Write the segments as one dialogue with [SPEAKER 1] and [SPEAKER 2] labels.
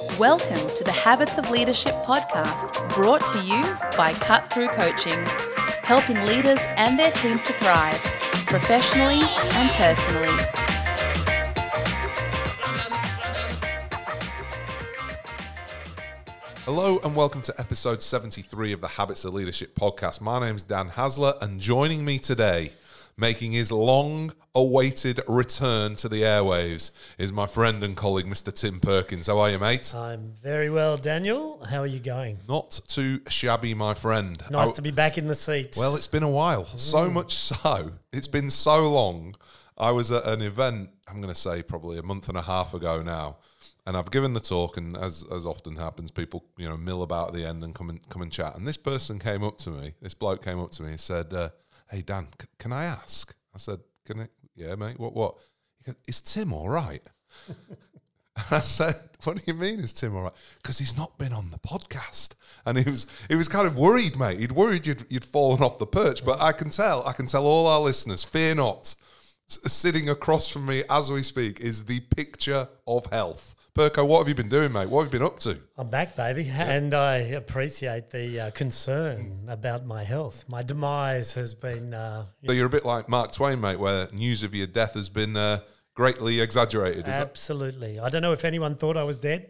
[SPEAKER 1] Welcome to the Habits of Leadership podcast, brought to you by Cut Through Coaching, helping leaders and their teams to thrive professionally and personally.
[SPEAKER 2] Hello and welcome to episode 73 of the Habits of Leadership podcast. My name is Dan Haesler, and joining me today, making his long awaited return to the airwaves, is my friend and colleague, Mr. Tim Perkins. How are you, mate?
[SPEAKER 3] I'm very well, Daniel. How are you going?
[SPEAKER 2] Not too shabby, my friend.
[SPEAKER 3] Nice
[SPEAKER 2] I-
[SPEAKER 3] to be back in the seat.
[SPEAKER 2] Well, it's been a while. So much so. It's been so long. I was at an event, I'm going to say probably a month and a half ago now. And I've given the talk, and as as often happens, people you know mill about at the end and come and come and chat. And this person came up to me. This bloke came up to me and said, uh, "Hey Dan, c- can I ask?" I said, "Can I? Yeah, mate. What? What?" He goes, "Is Tim all right?" I said, "What do you mean is Tim all right? Because he's not been on the podcast." And he was he was kind of worried, mate. He'd worried you'd you'd fallen off the perch. But I can tell, I can tell all our listeners, fear not. S- sitting across from me as we speak is the picture of health. Perko, what have you been doing, mate? What have you been up to?
[SPEAKER 3] I'm back, baby, and I appreciate the uh, concern about my health. My demise has been. Uh,
[SPEAKER 2] So you're a bit like Mark Twain, mate, where news of your death has been uh, greatly exaggerated. That?
[SPEAKER 3] absolutely. I don't know if anyone thought I was dead,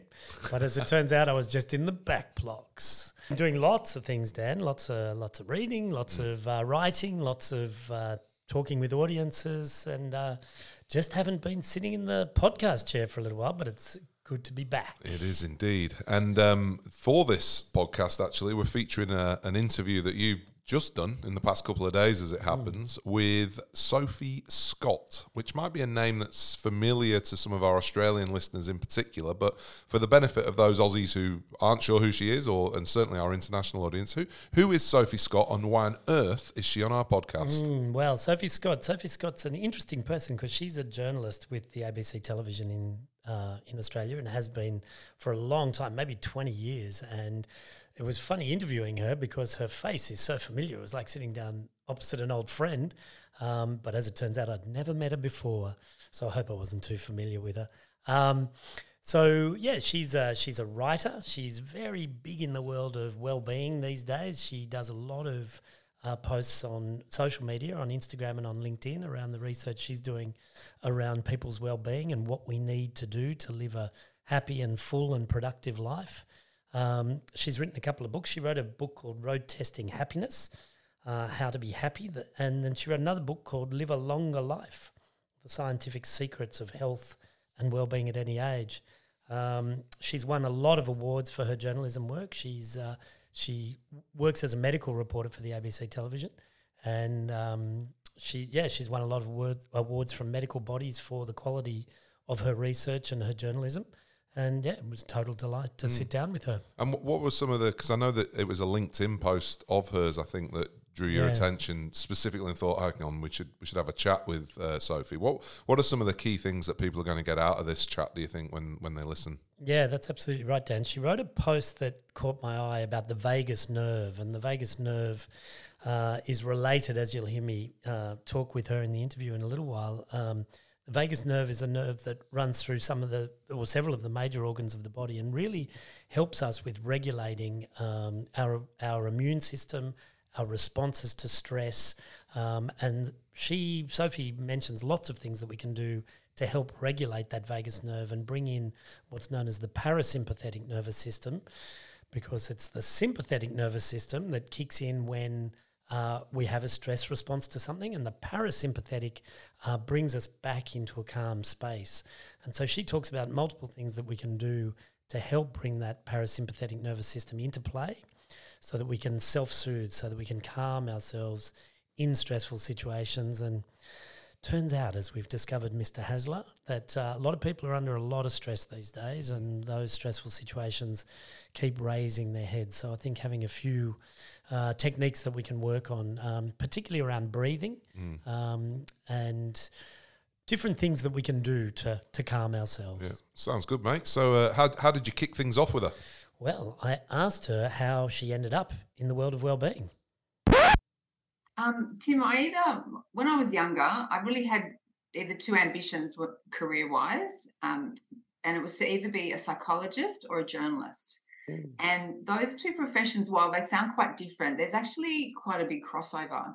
[SPEAKER 3] but as it turns out, I was just in the back blocks. I'm doing lots of things, Dan. Lots of lots of reading, lots of uh, writing, lots of uh, talking with audiences, and uh, just haven't been sitting in the podcast chair for a little while. But it's good to be back.
[SPEAKER 2] It is indeed. And um, for this podcast, actually, we're featuring a, an interview that you've just done in the past couple of days, as it happens, with Sophie Scott, which might be a name that's familiar to some of our Australian listeners in particular. But for the benefit of those Aussies who aren't sure who she is, or and certainly our international audience, who who is Sophie Scott, and why on earth is she on our podcast?
[SPEAKER 3] Mm, well, Sophie Scott. Sophie Scott's an interesting person because she's a journalist with the ABC television in uh, in Australia and has been for a long time, maybe twenty years. And it was funny interviewing her because her face is so familiar. It was like sitting down opposite an old friend. Um, but as it turns out, I'd never met her before, so I hope I wasn't too familiar with her. Um, so yeah, she's a, she's a writer. She's very big in the world of well-being these days. She does a lot of uh, posts on social media, on Instagram and on LinkedIn around the research she's doing around people's well-being and what we need to do to live a happy and full and productive life. Um, she's written a couple of books. She wrote a book called Road Testing Happiness, uh, How to Be Happy, and then she wrote another book called Live a Longer Life, The Scientific Secrets of Health and Wellbeing at Any Age. Um, she's won a lot of awards for her journalism work. She's uh, she works as a medical reporter for the ABC television, and um, she yeah she's won a lot of award, awards from medical bodies for the quality of her research and her journalism. And yeah, it was a total delight to sit down with her.
[SPEAKER 2] And wh- what were some of the? Because I know that it was a LinkedIn post of hers. I think that drew your
[SPEAKER 3] Yeah.
[SPEAKER 2] attention specifically and thought, hang on, we should we should have a chat with uh, Sophie. What what are some of the key things that people are going to get out of this chat? Do you think when when they listen?
[SPEAKER 3] Yeah, that's absolutely right, Dan. She wrote a post that caught my eye about the vagus nerve, and the vagus nerve uh, is related, as you'll hear me uh, talk with her in the interview in a little while. Um, vagus nerve is a nerve that runs through some of the, or several of the major organs of the body, and really helps us with regulating um, our our immune system, our responses to stress, um, and she Sophie mentions lots of things that we can do to help regulate that vagus nerve and bring in what's known as the parasympathetic nervous system, because it's the sympathetic nervous system that kicks in when uh, we have a stress response to something, and the parasympathetic uh, brings us back into a calm space. And so she talks about multiple things that we can do to help bring that parasympathetic nervous system into play so that we can self soothe, so that we can calm ourselves in stressful situations. And turns out, as we've discovered, Mr. Haesler, that uh, a lot of people are under a lot of stress these days, and those stressful situations keep raising their heads. So I think having a few uh, techniques that we can work on, um, particularly around breathing um, and different things that we can do to, to calm ourselves.
[SPEAKER 2] Yeah, sounds good, mate. So uh, how how did you kick things off with her?
[SPEAKER 3] Well, I asked her how she ended up in the world of well-being.
[SPEAKER 4] Um, Tim, I either when I was younger, I really had either two ambitions career wise. Um, and it was to either be a psychologist or a journalist.
[SPEAKER 3] Mm.
[SPEAKER 4] And those two professions, while they sound quite different, there's actually quite a big crossover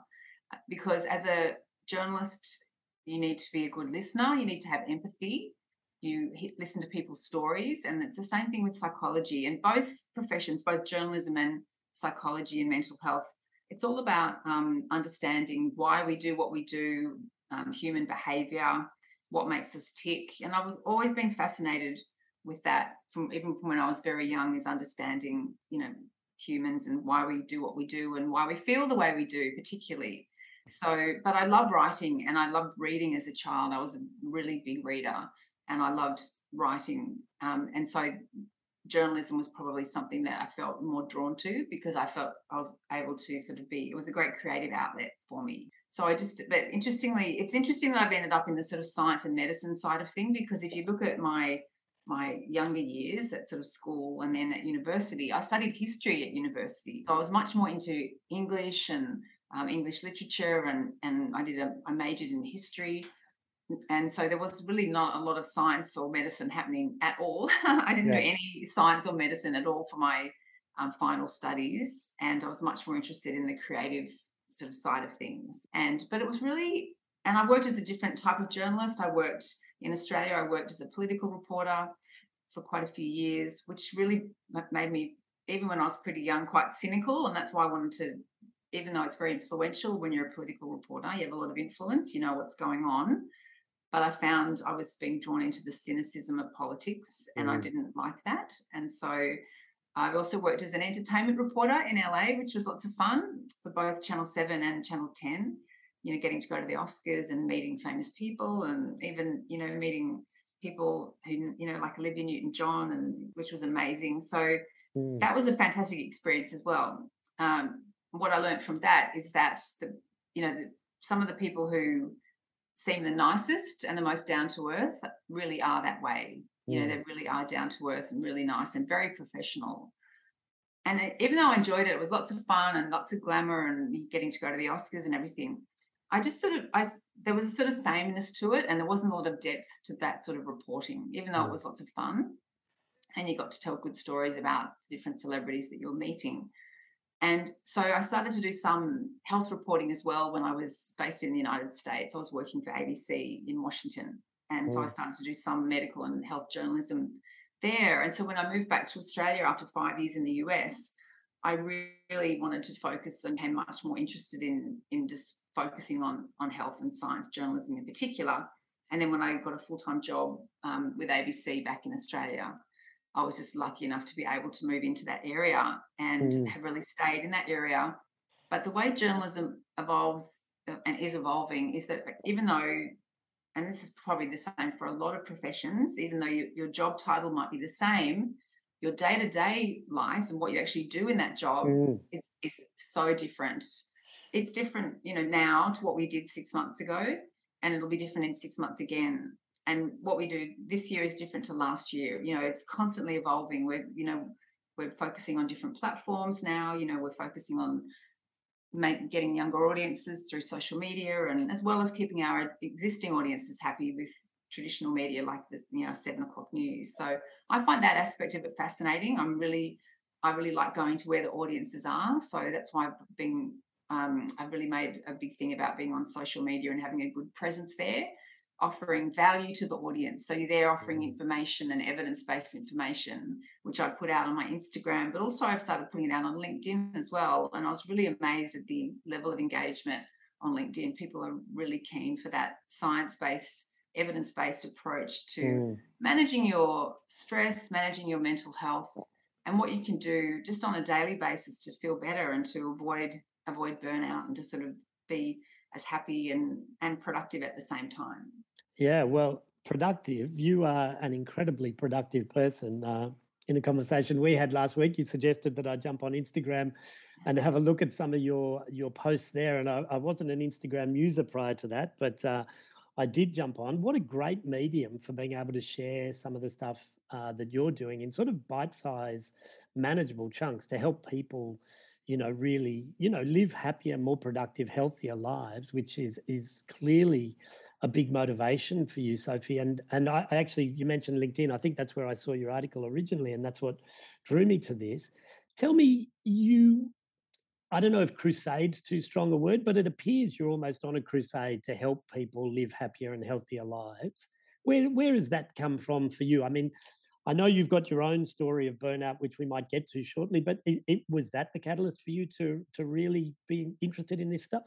[SPEAKER 4] uh, because as a journalist, you need to be a good listener, you need to have empathy, you listen to people's stories, and it's the same thing with psychology. And both professions, both journalism and psychology and mental health, it's all about um, understanding why we do what we do, um, human behavior, what makes us tick. And I was always been fascinated with that from even from when I was very young, is understanding, you know, humans and why we do what we do and why we feel the way we do, particularly. So, but I love writing and I loved reading as a child. I was a really big reader and I loved writing. Um, and so journalism was probably something that I felt more drawn to because I felt I was able to sort of be, it was a great creative outlet for me. So I just, but interestingly, it's interesting that I've ended up in the sort of science and medicine side of thing because if you look at my my younger years at sort of school and then at university, I studied history at university. So I was much more into English and um, English literature, and and I did a I majored in history and so there was really not a lot of science or medicine happening at all. I didn't yeah. do any science or medicine at all for my um, final studies, and I was much more interested in the creative sort of side of things. And but it was really, and I worked as a different type of journalist. I worked in Australia. I worked as a political reporter for quite a few years, which really made me, even when I was pretty young, quite cynical, and that's why I wanted to. Even though it's very influential when you're a political reporter, you have a lot of influence. You know what's going on but I found I was being drawn into the cynicism of politics and mm. I didn't like that. And so I also worked as an entertainment reporter in LA, which was lots of fun for both Channel 7 and Channel 10. You know, getting to go to the Oscars and meeting famous people and even, you know, meeting people who, you know, like Olivia Newton John, and which was amazing. So mm. that was a fantastic experience as well. Um, what I learned from that is that the, you know, the, some of the people who seem the nicest and the most down to earth really are that way. You know, they really are down to earth and really nice and very professional. And even though I enjoyed it, it was lots of fun and lots of glamour and getting to go to the Oscars and everything. I just sort of, I there was a sort of sameness to it, and there wasn't a lot of depth to that sort of reporting, even though it was lots of fun, and you got to tell good stories about different celebrities that you were meeting. And so I started to do some health reporting as well when I was based in the United States. I was working for ABC in Washington. And so I mm. started to do some medical and health journalism there. And so when I moved back to Australia after five years in the US, I really wanted to focus and became much more interested in, in just focusing on, on health and science journalism in particular. And then when I got a full time job um, with ABC back in Australia, I was just lucky enough to be able to move into that area and mm. have really stayed in that area. But the way journalism evolves uh, and is evolving is that even though, and this is probably the same for a lot of professions, even though you, your job title might be the same, your day to day life and what you actually do in that job mm. is, is so different. It's different, you know, now to what we did six months ago, and it'll be different in six months again. And what we do this year is different to last year. You know it's constantly evolving. We're you know we're focusing on different platforms now. You know we're focusing on make, getting younger audiences through social media and as well as keeping our existing audiences happy with traditional media like the you know seven o'clock news. So i find that aspect of it fascinating. I'm really i really like going to where the audiences are. So that's why i've been um, i've really made a big thing about being on social media and having a good presence there offering value to the audience. So you're there offering mm-hmm. information and evidence based information, which I put out on my Instagram, but also I've started putting it out on LinkedIn as well. And I was really amazed at the level of engagement on LinkedIn. People are really keen for that science based, evidence based approach to mm. managing your stress, managing your mental health. And what you can do just on a daily basis to feel better and to avoid avoid burnout and to sort of be as happy and and productive at the same time.
[SPEAKER 3] Yeah, well, productive. You are an incredibly productive person. Uh, in a conversation we had last week, you suggested that I jump on Instagram and have a look at some of your your posts there. And I, I wasn't an Instagram user prior to that, but uh, I did jump on. What a great medium for being able to share some of the stuff uh, that you're doing in sort of bite-sized, manageable chunks to help people you know, really, you know, live happier, more productive, healthier lives, which is is clearly a big motivation for you, Sophie. And and I, actually you mentioned LinkedIn. I think that's where I saw your article originally, and that's what drew me to this. Tell me, you I don't know if crusade's too strong a word, but it appears you're almost on a crusade to help people live happier and healthier lives. Where where has that come from for you? I mean, I know you've got your own story of burnout, which we might get to shortly, but it, it, was that the catalyst for you to to really be interested in this stuff?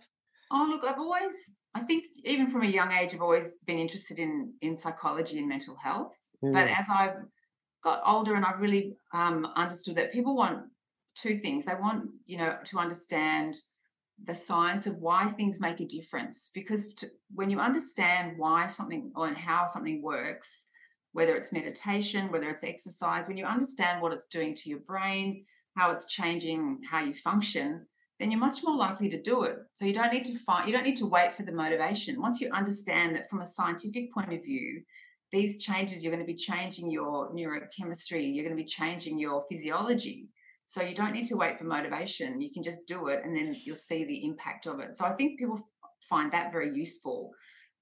[SPEAKER 4] Oh, look, I've always, I think, even from a young age, I've always been interested in in psychology and mental health. Mm. But as I've got older and I've really um, understood that people want two things. They want, you know, to understand the science of why things make a difference. Because to, when you understand why something or how something works, whether it's meditation, whether it's exercise, when you understand what it's doing to your brain, how it's changing how you function, then you're much more likely to do it. So you don't need to find, you don't need to wait for the motivation. Once you understand that from a scientific point of view, these changes, you're going to be changing your neurochemistry, you're going to be changing your physiology. So you don't need to wait for motivation. You can just do it and then you'll see the impact of it. So I think people find that very useful.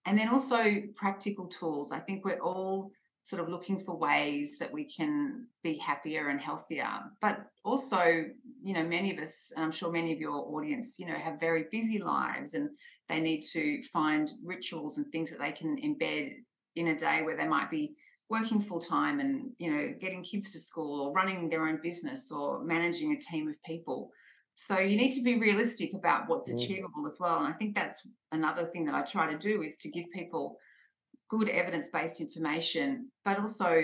[SPEAKER 4] And then also practical tools. I think we're all sort of looking for ways that we can be happier and healthier. But also, you know, many of us, and I'm sure many of your audience, you know, have very busy lives and they need to find rituals and things that they can embed in a day where they might be working full time and you know getting kids to school or running their own business or managing a team of people so you need to be realistic about what's mm. achievable as well and i think that's another thing that i try to do is to give people good evidence-based information but also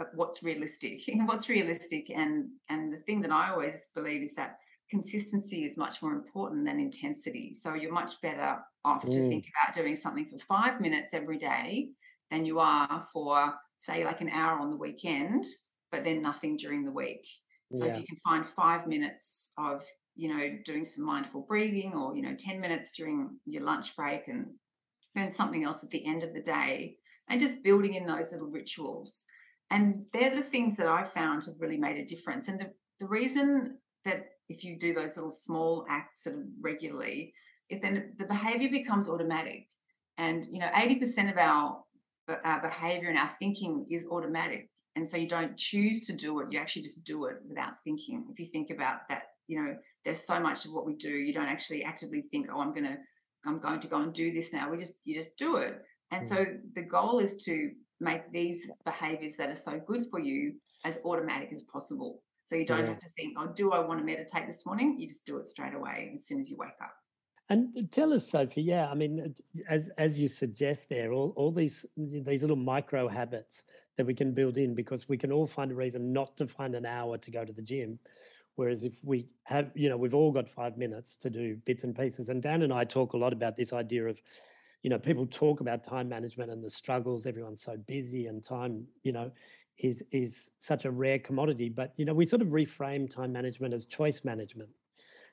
[SPEAKER 4] uh, what's realistic what's realistic and and the thing that i always believe is that consistency is much more important than intensity so you're much better off mm. to think about doing something for five minutes every day than you are for say like an hour on the weekend, but then nothing during the week. So yeah. if you can find five minutes of, you know, doing some mindful breathing or, you know, 10 minutes during your lunch break and then something else at the end of the day and just building in those little rituals. And they're the things that I found have really made a difference. And the, the reason that if you do those little small acts sort of regularly is then the behavior becomes automatic. And, you know, 80% of our uh, our behavior and our thinking is automatic. And so you don't choose to do it, you actually just do it without thinking. If you think about that, you know, there's so much of what we do, you don't actually actively think, oh, I'm gonna, I'm going to go and do this now. We just you just do it. And mm. so the goal is to make these behaviors that are so good for you as automatic as possible. So you don't yeah. have to think, oh, do I want to meditate this morning? You just do it straight away as soon as you wake up.
[SPEAKER 3] And tell us, Sophie. Yeah, I mean, as as you suggest there, all, all these these little micro habits that we can build in because we can all find a reason not to find an hour to go to the gym. Whereas if we have, you know, we've all got five minutes to do bits and pieces. And Dan and I talk a lot about this idea of, you know, people talk about time management and the struggles. Everyone's so busy, and time, you know, is is such a rare commodity. But you know, we sort of reframe time management as choice management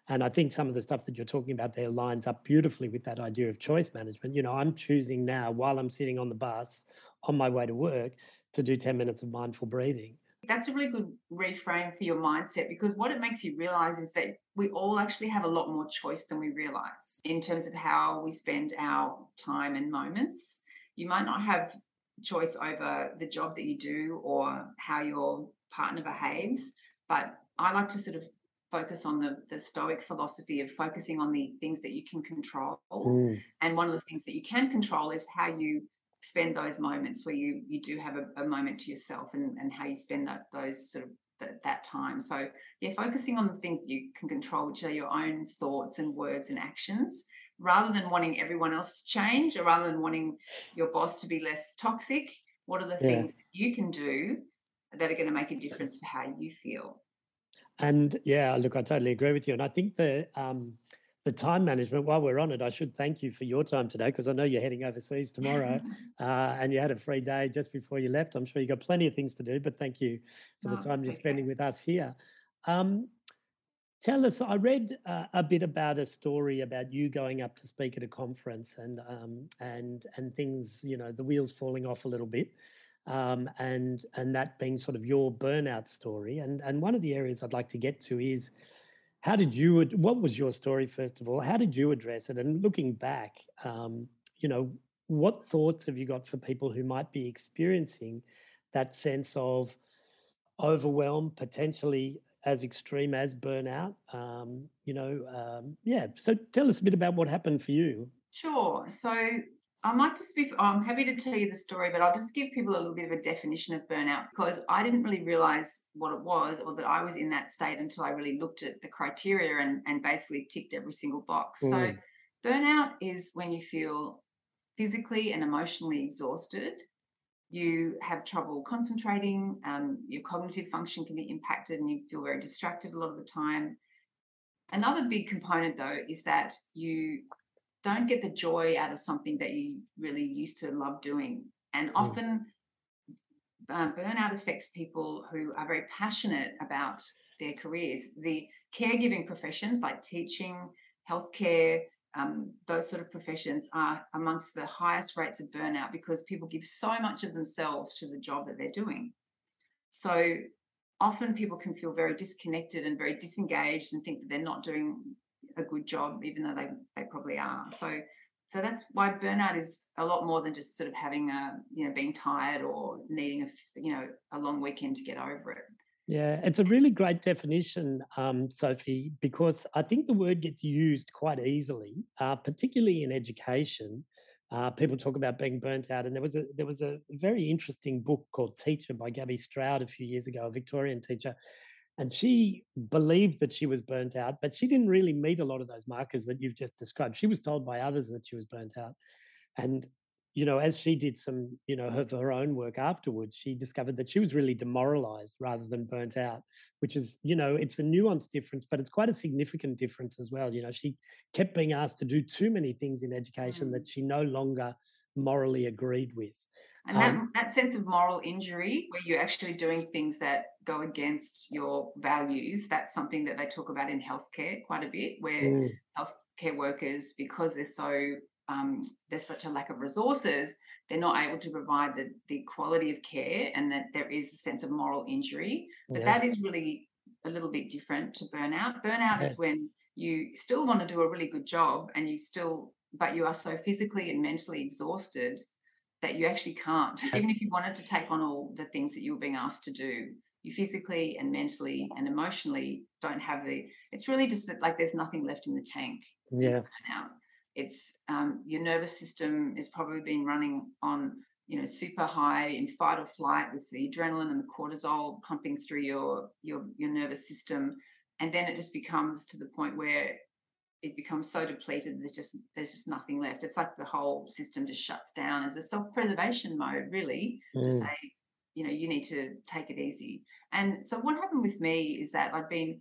[SPEAKER 3] and I think some of the stuff that you're talking about there lines up beautifully with that idea of choice management. You know, I'm choosing now while I'm sitting on the bus on my way to work to do 10 minutes of mindful breathing.
[SPEAKER 4] That's a really good reframe for your mindset because what it makes you realize is that we all actually have a lot more choice than we realize in terms of how we spend our time and moments. You might not have choice over the job that you do or how your partner behaves, but I like to sort of focus on the, the stoic philosophy of focusing on the things that you can control mm. and one of the things that you can control is how you spend those moments where you you do have a, a moment to yourself and, and how you spend that those sort of that, that time so yeah focusing on the things that you can control which are your own thoughts and words and actions rather than wanting everyone else to change or rather than wanting your boss to be less toxic what are the yeah. things that you can do that are going to make a difference for how you feel
[SPEAKER 3] and yeah, look, I totally agree with you. And I think the um, the time management. While we're on it, I should thank you for your time today because I know you're heading overseas tomorrow, uh, and you had a free day just before you left. I'm sure you got plenty of things to do, but thank you for the oh, time you're spending with us here. Um, tell us. I read uh, a bit about a story about you going up to speak at a conference and um, and and things. You know, the wheels falling off a little bit um, and and that being sort of your burnout story. And and one of the areas I'd like to get to is how did you what was your story first of all? How did you address it? And looking back um, you know what thoughts have you got for people who might be experiencing that sense of overwhelm potentially as extreme as burnout? Um, you know um, yeah so tell us a bit about what happened for you.
[SPEAKER 4] Sure. So I might just be, I'm happy to tell you the story, but I'll just give people a little bit of a definition of burnout because I didn't really realize what it was or that I was in that state until I really looked at the criteria and, and basically ticked every single box. Mm. So, burnout is when you feel physically and emotionally exhausted. You have trouble concentrating, um, your cognitive function can be impacted, and you feel very distracted a lot of the time. Another big component, though, is that you don't get the joy out of something that you really used to love doing. And hmm. often, uh, burnout affects people who are very passionate about their careers. The caregiving professions like teaching, healthcare, um, those sort of professions are amongst the highest rates of burnout because people give so much of themselves to the job that they're doing. So often people can feel very disconnected and very disengaged and think that they're not doing a good job, even though they they probably are. So so that's why burnout is a lot more than just sort of having a you know being tired or needing a you know a long weekend to get over it.
[SPEAKER 3] Yeah, it's a really great definition, um, Sophie, because I think the word gets used quite easily, uh, particularly in education. Uh, people talk about being burnt out, and there was a there was a very interesting book called Teacher by Gabby Stroud a few years ago, a Victorian teacher, and she believed that she was burnt out, but she didn't really meet a lot of those markers that you've just described. She was told by others that she was burnt out. And, you know, as she did some, you know, her, her own work afterwards, she discovered that she was really demoralized rather than burnt out, which is, you know, it's a nuanced difference, but it's quite a significant difference as well. You know, she kept being asked to do too many things in education mm. that she no longer morally agreed with.
[SPEAKER 4] And that, um, that sense of moral injury, where you're actually doing things that go against your values, that's something that they talk about in healthcare quite a bit, where mm. healthcare workers, because they're so um, there's such a lack of resources, they're not able to provide the, the quality of care and that there is a sense of moral injury. But yeah. that is really a little bit different to burnout. Burnout yeah. is when you still want to do a really good job and you still, but you are so physically and mentally exhausted that you actually can't. Even if you wanted to take on all the things that you were being asked to do, you physically and mentally and emotionally don't have the. It's really just that like there's nothing left in the tank.
[SPEAKER 3] Yeah.
[SPEAKER 4] Now it's um, your nervous system is probably been running on you know super high in fight or flight with the adrenaline and the cortisol pumping through your your your nervous system and then it just becomes to the point where it becomes so depleted there's just there's just nothing left it's like the whole system just shuts down as a self-preservation mode really mm. to say you know you need to take it easy and so what happened with me is that i'd been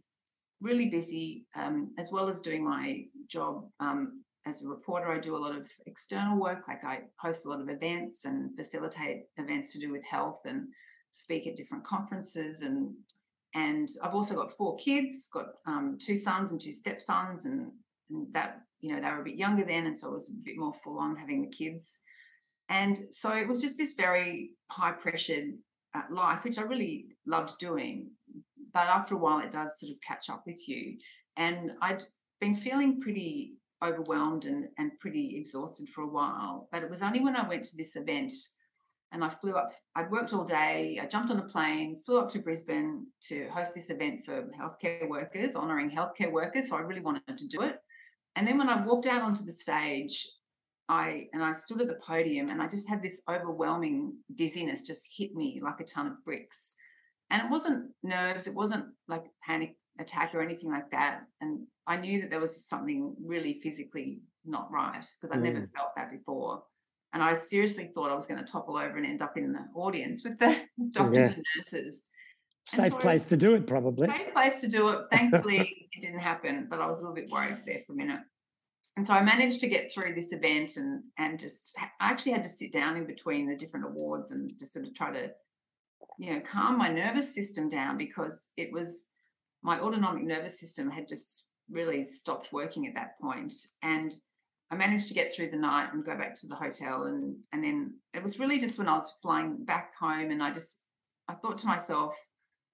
[SPEAKER 4] really busy um, as well as doing my job um, as a reporter i do a lot of external work like i host a lot of events and facilitate events to do with health and speak at different conferences and and I've also got four kids, got um, two sons and two stepsons, and and that you know they were a bit younger then and so it was a bit more full on having the kids and so it was just this very high pressured uh, life which i really loved doing but after a while it does sort of catch up with you and i'd been feeling pretty overwhelmed and, and pretty exhausted for a while but it was only when i went to this event and I flew up. I'd worked all day. I jumped on a plane, flew up to Brisbane to host this event for healthcare workers, honouring healthcare workers. So I really wanted to do it. And then when I walked out onto the stage, I and I stood at the podium and I just had this overwhelming dizziness just hit me like a ton of bricks. And it wasn't nerves, it wasn't like panic attack or anything like that. And I knew that there was something really physically not right because I mm. never felt that before. And I seriously thought I was going to topple over and end up in the audience with the doctors yeah. and nurses.
[SPEAKER 3] Safe so place to do it, probably.
[SPEAKER 4] Safe place to do it. Thankfully, it didn't happen, but I was a little bit worried there for a minute. And so I managed to get through this event and and just I actually had to sit down in between the different awards and just sort of try to, you know, calm my nervous system down because it was my autonomic nervous system had just really stopped working at that point. And I managed to get through the night and go back to the hotel and and then it was really just when I was flying back home and I just I thought to myself,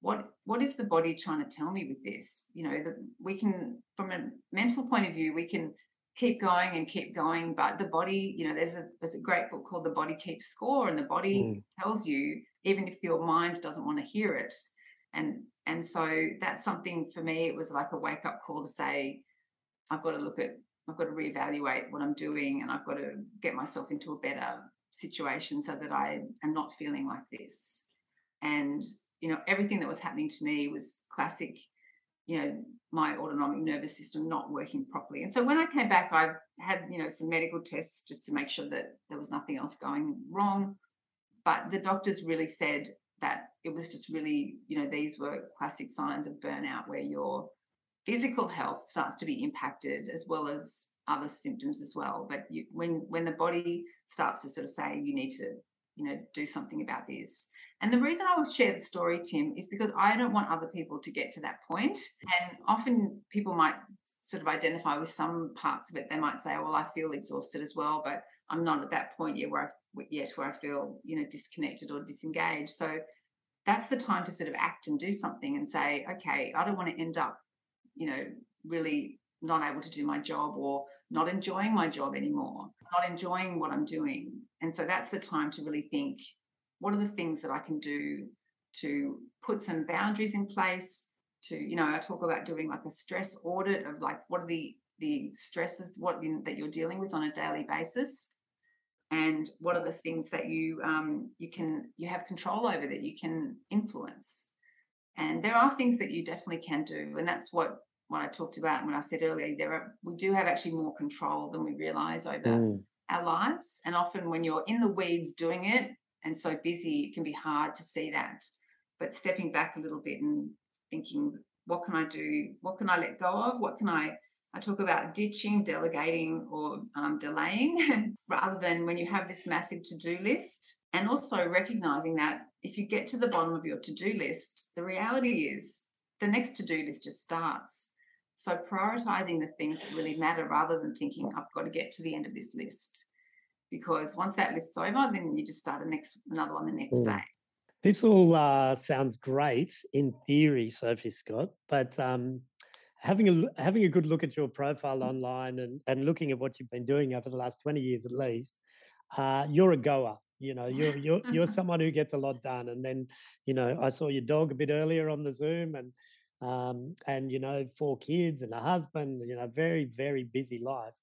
[SPEAKER 4] what what is the body trying to tell me with this? You know that we can from a mental point of view we can keep going and keep going but the body you know there's a there's a great book called the body keeps score and the body mm. tells you even if your mind doesn't want to hear it. And and so that's something for me it was like a wake up call to say i've got to look at i've got to reevaluate what i'm doing and i've got to get myself into a better situation so that i am not feeling like this. And you know everything that was happening to me was classic you know my autonomic nervous system not working properly. And so when i came back i had you know some medical tests just to make sure that there was nothing else going wrong. But the doctors really said that it was just really you know these were classic signs of burnout where your physical health starts to be impacted as well as other symptoms as well. But you, when when the body starts to sort of say you need to you know do something about this and the reason I will share the story, Tim, is because I don't want other people to get to that point. And often people might sort of identify with some parts of it. They might say, "Well, I feel exhausted as well, but I'm not at that point yet where I yet where I feel you know disconnected or disengaged." So that's the time to sort of act and do something and say, "Okay, I don't want to end up, you know, really not able to do my job or not enjoying my job anymore, not enjoying what I'm doing." And so that's the time to really think what are the things that I can do to put some boundaries in place to you know I talk about doing like a stress audit of like what are the the stresses what that you're dealing with on a daily basis and what are the things that you um, you can you have control over that you can influence and there are things that you definitely can do and that's what what I talked about when I said earlier there are we do have actually more control than we realize over mm. Our lives and often when you're in the weeds doing it and so busy, it can be hard to see that. But stepping back a little bit and thinking, what can I do? What can I let go of? What can I? I talk about ditching, delegating, or um, delaying rather than when you have this massive to do list. And also recognizing that if you get to the bottom of your to do list, the reality is the next to do list just starts. So prioritizing the things that really matter rather than thinking, I've got to get to the end of this list because once that list's over, then you just start a next another one the next mm. day.
[SPEAKER 3] This all uh, sounds great in theory, Sophie Scott, but um, having a having a good look at your profile mm. online and, and looking at what you've been doing over the last twenty years at least, uh, you're a goer. You know, you're you're you're someone who gets a lot done. And then, you know, I saw your dog a bit earlier on the Zoom, and um, and you know, four kids and a husband. You know, very very busy life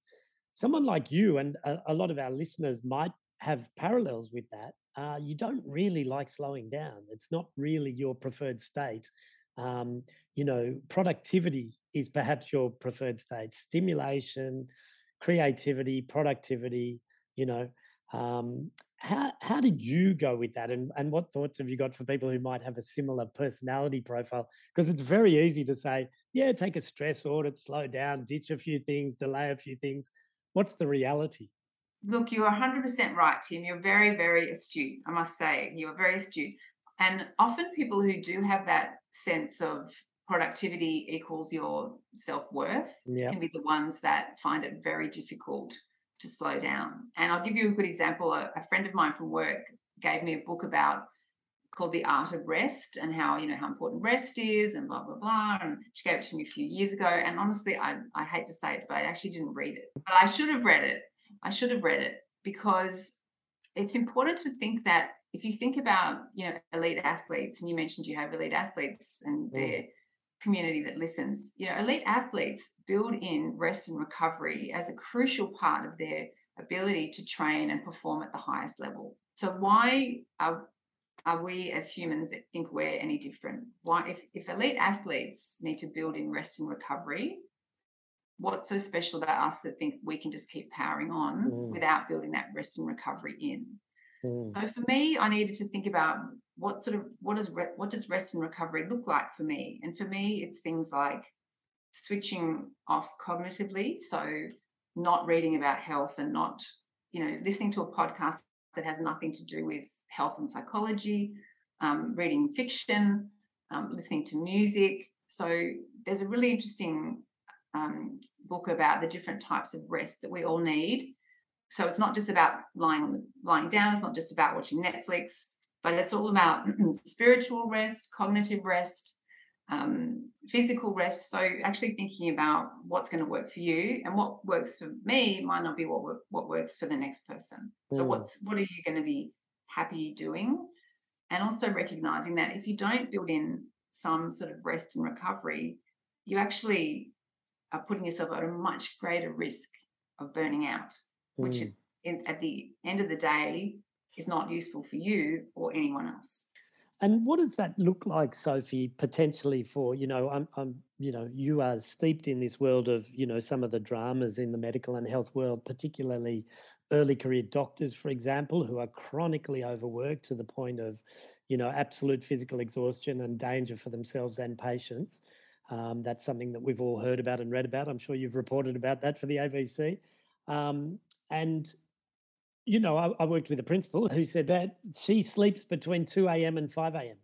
[SPEAKER 3] someone like you and a, a lot of our listeners might have parallels with that. Uh, you don't really like slowing down. It's not really your preferred state. Um, you know, productivity is perhaps your preferred state. Stimulation, creativity, productivity. You know, um, how how did you go with that, and and what thoughts have you got for people who might have a similar personality profile? Because it's very easy to say, yeah, take a stress audit, slow down, ditch a few things, delay a few things What's the reality?
[SPEAKER 4] Look, you're 100% right, Tim. You're very, very astute, I must say. You're very astute. And often people who do have that sense of productivity equals your self worth yep. can be the ones that find it very difficult to slow down. And I'll give you a good example. A, a, friend of mine from work gave me a book about called The Art of Rest and how, you know, how important rest is and blah, blah, blah. And she gave it to me a few years ago. And honestly, I, I hate to say it, but I actually didn't read it. But I should have read it. I should have read it because it's important to think that if you think about, you know, elite athletes, and you mentioned you have elite athletes and mm. their community that listens, you know, elite athletes build in rest and recovery as a crucial part of their ability to train and perform at the highest level. So why are are we as humans think we're any different? Why, if, if elite athletes need to build in rest and recovery, what's so special about us that think we can just keep powering on mm. without building that rest and recovery in? Mm. So for me, I needed to think about what sort of what does re- what does rest and recovery look like for me? And for me, it's things like switching off cognitively, so not reading about health and not you know listening to a podcast that has nothing to do with health and psychology, um, reading fiction, um, listening to music. So there's a really interesting um, book about the different types of rest that we all need. So it's not just about lying on the, lying down. It's not just about watching Netflix, but it's all about spiritual rest, cognitive rest, um, physical rest. So actually thinking about what's going to work for you and what works for me might not be what what works for the next person. So
[SPEAKER 3] Mm.
[SPEAKER 4] what's what are you going to be happy doing? And also recognizing that if you don't build in some sort of rest and recovery, you actually are putting yourself at a much greater risk of burning out, which
[SPEAKER 3] Mm.
[SPEAKER 4] in, at the end of the day is not useful for you or anyone else.
[SPEAKER 3] And what does that look like, Sophie, potentially for, you know, I'm, I'm, you know, you are steeped in this world of, you know, some of the dramas in the medical and health world, particularly early career doctors, for example, who are chronically overworked to the point of, you know, absolute physical exhaustion and danger for themselves and patients. Um, that's something that we've all heard about and read about. I'm sure you've reported about that for the ABC. Um, and you know, I, I worked with a principal who said that she sleeps between 2 a.m. and 5 a.m.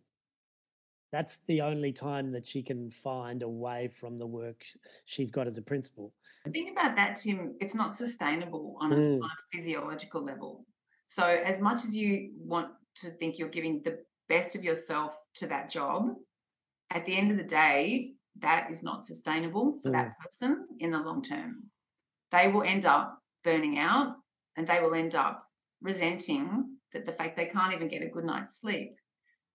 [SPEAKER 3] That's the only time that she can find away from the work she's got as a principal.
[SPEAKER 4] The thing about that, Tim, it's not sustainable on a,
[SPEAKER 3] Mm.
[SPEAKER 4] on a physiological level. So, as much as you want to think you're giving the best of yourself to that job, at the end of the day, that is not sustainable for that person in the long term. They will end up burning out and they will end up resenting that the fact they can't even get a good night's sleep.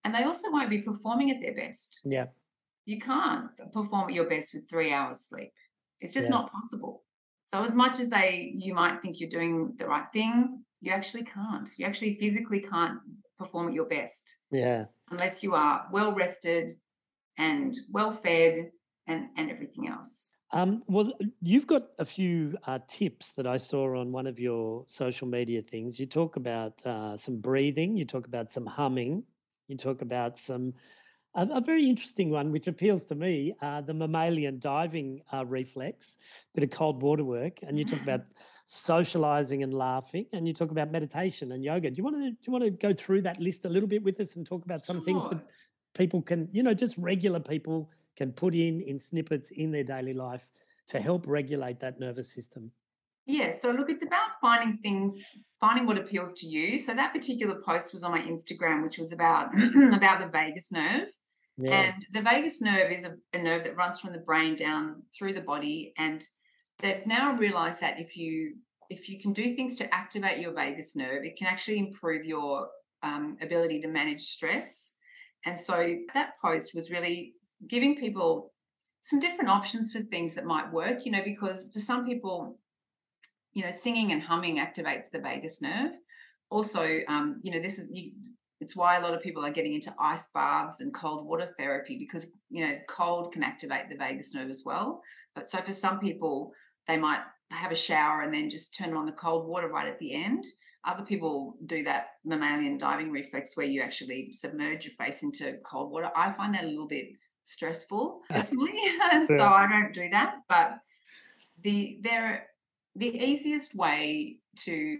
[SPEAKER 4] And they also won't be performing at their best.
[SPEAKER 3] Yeah.
[SPEAKER 4] You can't perform at your best with three hours sleep. It's just
[SPEAKER 3] Yeah.
[SPEAKER 4] not possible. So as much as they you might think you're doing the right thing, you actually can't. You actually physically can't perform at your best
[SPEAKER 3] Yeah.
[SPEAKER 4] unless you are well rested and well fed and and everything else.
[SPEAKER 3] Um, well, you've got a few uh, tips that I saw on one of your social media things. You talk about uh, some breathing, you talk about some humming, you talk about some, a, a very interesting one, which appeals to me uh, the mammalian diving uh, reflex, bit of cold water work, and you talk about socializing and laughing, and you talk about meditation and yoga. Do you want to do you want to go through that list a little bit with us and talk about some things that people can, you know, just regular people can put in in snippets in their daily life to help regulate that nervous system.
[SPEAKER 4] Yeah, so look, it's about finding things, finding what appeals to you. So that particular post was on my Instagram, which was about about the vagus nerve.
[SPEAKER 3] Yeah.
[SPEAKER 4] And the vagus nerve is a, a nerve that runs from the brain down through the body. And they've now realized that if you if you can do things to activate your vagus nerve, it can actually improve your um, ability to manage stress. And so that post was really giving people some different options for things that might work, you know, because for some people, you know, singing and humming activates the vagus nerve. Also, um, you know, this is you, it's why a lot of people are getting into ice baths and cold water therapy because you know cold can activate the vagus nerve as well. But so for some people, they might have a shower and then just turn on the cold water right at the end. Other people do that mammalian diving reflex where you actually submerge your face into cold water. I find that a little bit stressful personally, so I don't do that. But the there the easiest way to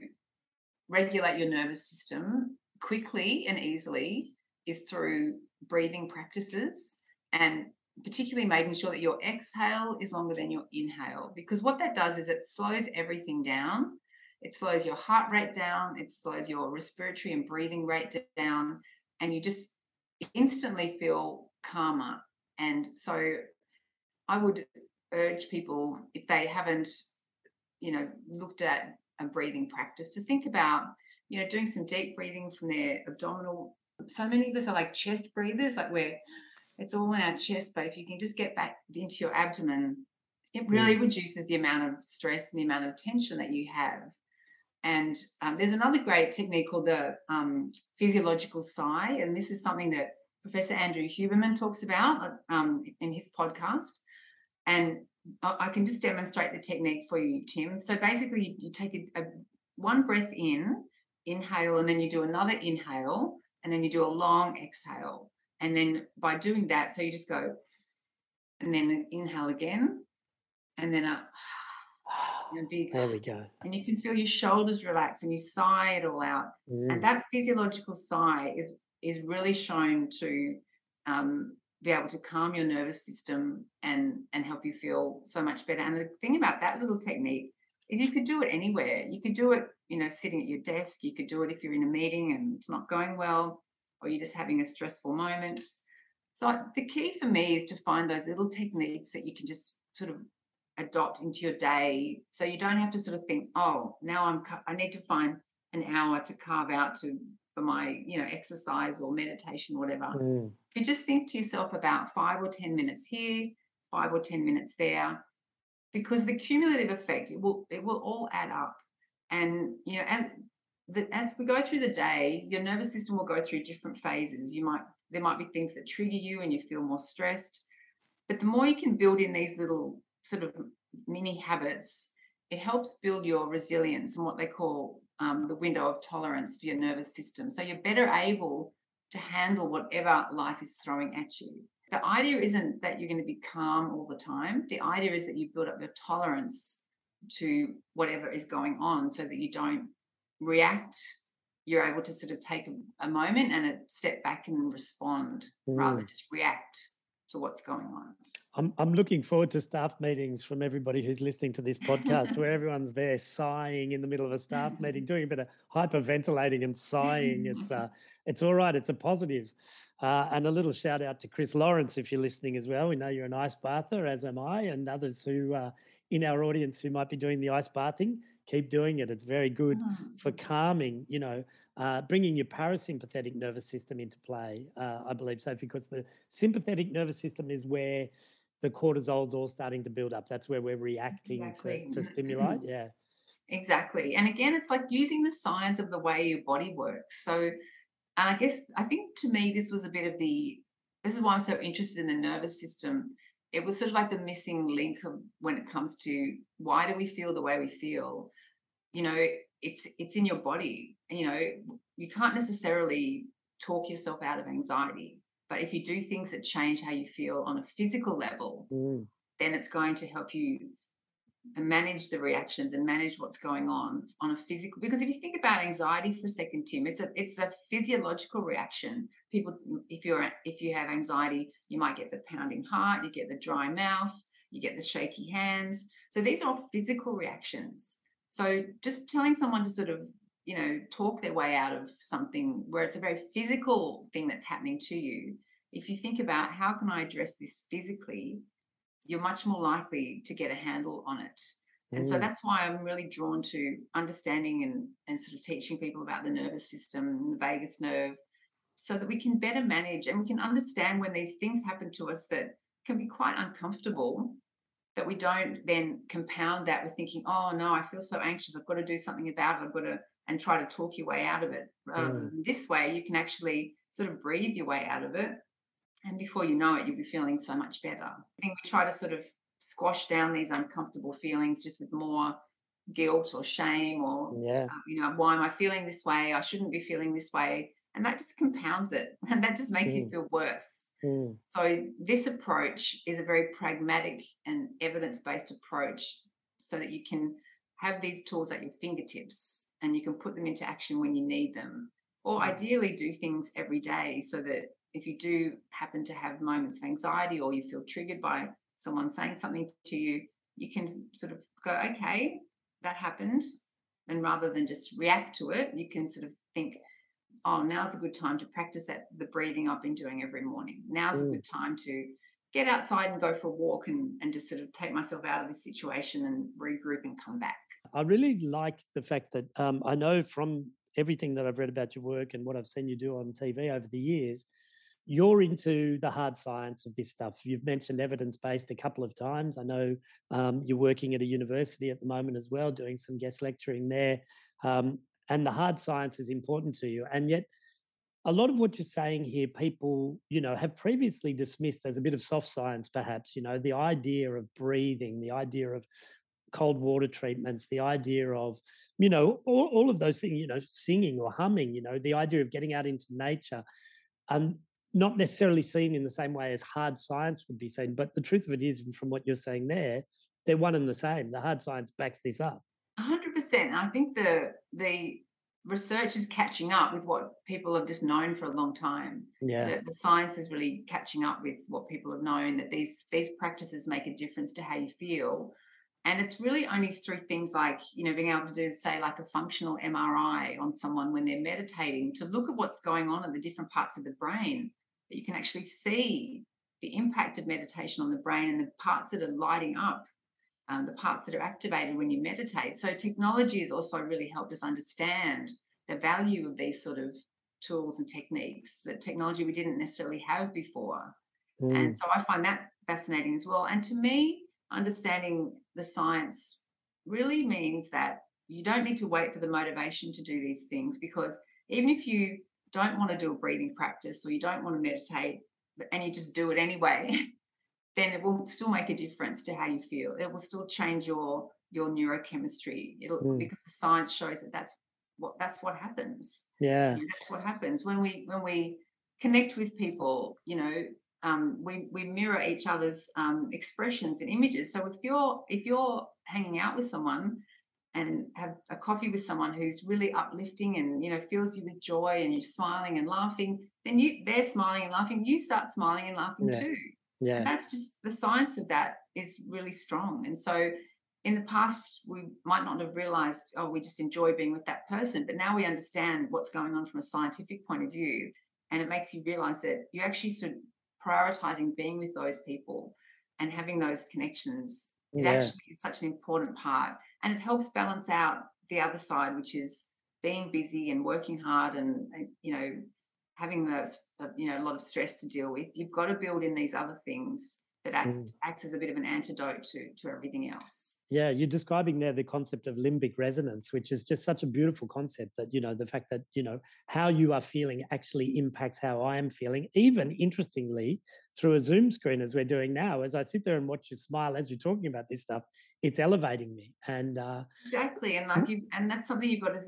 [SPEAKER 4] regulate your nervous system quickly and easily is through breathing practices and particularly making sure that your exhale is longer than your inhale because what that does is it slows everything down. It slows your heart rate down it slows your respiratory and breathing rate down and you just instantly feel calmer and so i would urge people if they haven't you know looked at a breathing practice to think about you know doing some deep breathing from their abdominal. So many of us are like chest breathers like where it's all in our chest but if you can just get back into your abdomen it really reduces the amount of stress and the amount of tension that you have. And um, there's another great technique called the um, physiological sigh and this is something that professor andrew huberman talks about um, in his podcast and I can just demonstrate the technique for you, Tim. So basically, you, you take a, a one breath in, inhale, and then you do another inhale, and then you do a long exhale. And then by doing that, so you just go, and then inhale again, and then a, and a big,
[SPEAKER 3] There we go.
[SPEAKER 4] and you can feel your shoulders relax, and you sigh it all out.
[SPEAKER 3] Mm.
[SPEAKER 4] And that physiological sigh is is really shown to um, be able to calm your nervous system and and help you feel so much better. And the thing about that little technique is you could do it anywhere. You could do it, you know, sitting at your desk. You could do it if you're in a meeting and it's not going well. or you're just having a stressful moment. So the key for me is to find those little techniques that you can just sort of adopt into your day so you don't have to sort of think oh now i'm i need to find an hour to carve out to for my you know exercise or meditation or whatever.
[SPEAKER 3] Mm.
[SPEAKER 4] you just think to yourself about five or ten minutes here five or ten minutes there because the cumulative effect it will it will all add up. And you know as the, as we go through the day your nervous system will go through different phases. You might there might be things that trigger you and you feel more stressed. But the more you can build in these little sort of mini habits it helps build your resilience and what they call um, the window of tolerance for your nervous system. So you're better able to handle whatever life is throwing at you. The idea isn't that you're going to be calm all the time. The idea is that you build up your tolerance to whatever is going on so that you don't react. You're able to sort of take a, a moment and a step back and respond rather
[SPEAKER 3] Mm.
[SPEAKER 4] than just react to what's going on
[SPEAKER 3] I'm, I'm looking forward to staff meetings from everybody who's listening to this podcast where everyone's there sighing in the middle of a staff meeting, doing a bit of hyperventilating and sighing. It's uh, it's all right. It's a positive. Uh, and a little shout out to Chris Lawrence if you're listening as well. We know you're an ice bather, as am I, and others who uh, in our audience who might be doing the ice bathing. Keep doing it. It's very good
[SPEAKER 4] Mm.
[SPEAKER 3] for calming, you know, uh, bringing your parasympathetic nervous system into play, uh, I believe so, because the sympathetic nervous system is where the cortisol's all starting to build up. That's where we're reacting
[SPEAKER 4] Exactly.
[SPEAKER 3] to, to stimuli. Yeah.
[SPEAKER 4] Exactly. And again, it's like using the science of the way your body works. So, and I guess, I think to me, this was a bit of the, this is why I'm so interested in the nervous system. It was sort of like the missing link of when it comes to why do we feel the way we feel? You know, it's it's in your body. You know, you can't necessarily talk yourself out of anxiety, but if you do things that change how you feel on a physical level,
[SPEAKER 3] Mm.
[SPEAKER 4] then it's going to help you manage the reactions and manage what's going on on a physical because if you think about anxiety for a second tim it's a it's a physiological reaction. People if you're if you have anxiety you might get the pounding heart you get the dry mouth you get the shaky hands. So these are all physical reactions. So just telling someone to sort of you know talk their way out of something where it's a very physical thing that's happening to you if you think about how can i address this physically you're much more likely to get a handle on it. And so
[SPEAKER 3] Mm.
[SPEAKER 4] that's why I'm really drawn to understanding and, and sort of teaching people about the nervous system, the vagus nerve, so that we can better manage and we can understand when these things happen to us that can be quite uncomfortable, that we don't then compound that with thinking, oh no, I feel so anxious, I've got to do something about it, I've got to, and try to talk your way out of it. Rather
[SPEAKER 3] Mm.
[SPEAKER 4] than this way, you can actually sort of breathe your way out of it and before you know it, you'll be feeling so much better. I think we try to sort of squash down these uncomfortable feelings just with more guilt or shame or,
[SPEAKER 3] Yeah.
[SPEAKER 4] uh, you know, why am I feeling this way? I shouldn't be feeling this way. And that just compounds it and that just makes you
[SPEAKER 3] Mm.
[SPEAKER 4] feel worse.
[SPEAKER 3] Mm.
[SPEAKER 4] So, this approach is a very pragmatic and evidence based approach so that you can have these tools at your fingertips and you can put them into action when you need them. Or ideally, do things every day so that if you do happen to have moments of anxiety or you feel triggered by someone saying something to you, you can sort of go, okay, that happened. And rather than just react to it, you can sort of think, oh, now's a good time to practice that the breathing I've been doing every morning. Now's a
[SPEAKER 3] Mm.
[SPEAKER 4] good time to get outside and go for a walk and, and just sort of take myself out of this situation and regroup and come back.
[SPEAKER 3] I really like the fact that um, I know from everything that I've read about your work and what I've seen you do on TV over the years, you're into the hard science of this stuff. You've mentioned evidence based a couple of times. I know um, you're working at a university at the moment as well, doing some guest lecturing there. Um, and the hard science is important to you. And yet, a lot of what you're saying here, people, you know, have previously dismissed as a bit of soft science, perhaps, you know, the idea of breathing, the idea of cold water treatments, the idea of, you know, all, all of those things, you know, singing or humming, you know, the idea of getting out into nature, and not necessarily seen in the same way as hard science would be seen. But the truth of it is, from what you're saying there, they're one and the same. The hard science backs this up.
[SPEAKER 4] Hundred percent. And I think the the research is catching up with what people have just known for a long time.
[SPEAKER 3] Yeah.
[SPEAKER 4] The, the science is really catching up with what people have known that these these practices make a difference to how you feel. And it's really only through things like, you know, being able to do, say, like a functional MRI on someone when they're meditating to look at what's going on in the different parts of the brain that you can actually see the impact of meditation on the brain and the parts that are lighting up, um, the parts that are activated when you meditate. So, technology has also really helped us understand the value of these sort of tools and techniques that technology we didn't necessarily have before. Mm. And so I find that fascinating as well. And to me, understanding the science really means that you don't need to wait for the motivation to do these things because even if you don't want to do a breathing practice or you don't want to meditate and you just do it anyway then it will still make a difference to how you feel. It will still change your your neurochemistry. It'll mm. because the science shows that that's what that's what happens.
[SPEAKER 3] Yeah.
[SPEAKER 4] That's what happens. When we when we connect with people you know um, we we mirror each other's um, expressions and images. So if you're if you're hanging out with someone and have a coffee with someone who's really uplifting and you know fills you with joy and you're smiling and laughing, then you they're smiling and laughing. You start smiling and laughing
[SPEAKER 3] yeah.
[SPEAKER 4] too.
[SPEAKER 3] Yeah,
[SPEAKER 4] and that's just the science of that is really strong. And so in the past we might not have realized oh we just enjoy being with that person but now we understand what's going on from a scientific point of view and it makes you realize that you actually should prioritizing being with those people and having those connections it yeah. actually is such an important part and it helps balance out the other side which is being busy and working hard and, and you know having a, you know a lot of stress to deal with you've got to build in these other things that acts, mm. acts as a bit of an antidote to to everything else.
[SPEAKER 3] Yeah you're describing there the concept of limbic resonance which is just such a beautiful concept that you know the fact that you know how you are feeling actually impacts how i am feeling. Even interestingly through a zoom screen as we're doing now as i sit there and watch you smile as you're talking about this stuff it's elevating me and uh
[SPEAKER 4] exactly and like you and that's something you've got to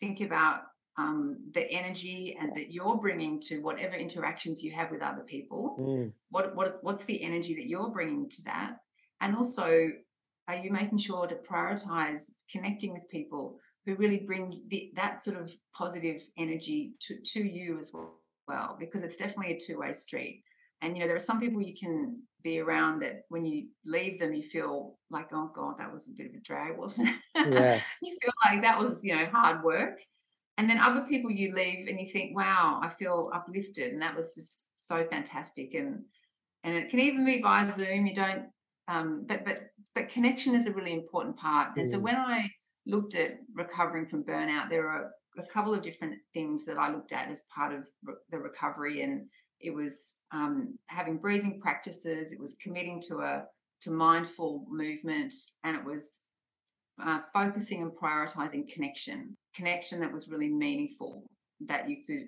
[SPEAKER 4] think about um, the energy and that you're bringing to whatever interactions you have with other people.
[SPEAKER 3] Mm.
[SPEAKER 4] What what what's the energy that you're bringing to that? And also, are you making sure to prioritize connecting with people who really bring the, that sort of positive energy to to you as well? Because it's definitely a two way street. And you know, there are some people you can be around that when you leave them, you feel like, oh God, that was a bit of a drag, wasn't it?
[SPEAKER 3] Yeah.
[SPEAKER 4] you feel like that was, you know, hard work and then other people you leave and you think wow i feel uplifted. And that was just so fantastic. And and it can even be via zoom you don't um but but but connection is a really important part. And so mm. when i looked at recovering from burnout there are a couple of different things that i looked at as part of re- the recovery. And it was um, having breathing practices it was committing to a to mindful movement and it was uh, focusing and prioritizing connection, connection that was really meaningful that you could,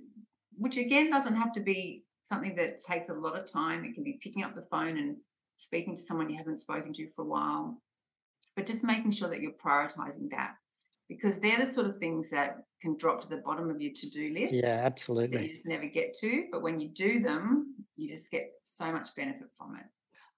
[SPEAKER 4] which again doesn't have to be something that takes a lot of time. It can be picking up the phone and speaking to someone you haven't spoken to for a while, but just making sure that you're prioritizing that because they're the sort of things that can drop to the bottom of your to-do list.
[SPEAKER 3] Yeah, absolutely.
[SPEAKER 4] you just never get to, but when you do them, you just get so much benefit from it.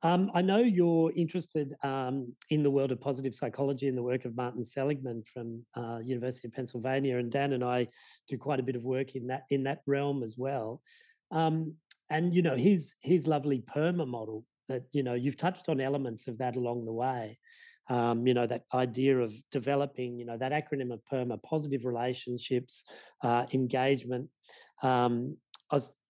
[SPEAKER 3] Um, I know you're interested um, in the world of positive psychology and the work of Martin Seligman from uh, University of Pennsylvania, and Dan and I do quite a bit of work in that in that realm as well. Um, and you know his his lovely PERMA model that you know you've touched on elements of that along the way. Um, you know that idea of developing you know that acronym of PERMA: positive relationships, uh, engagement, um,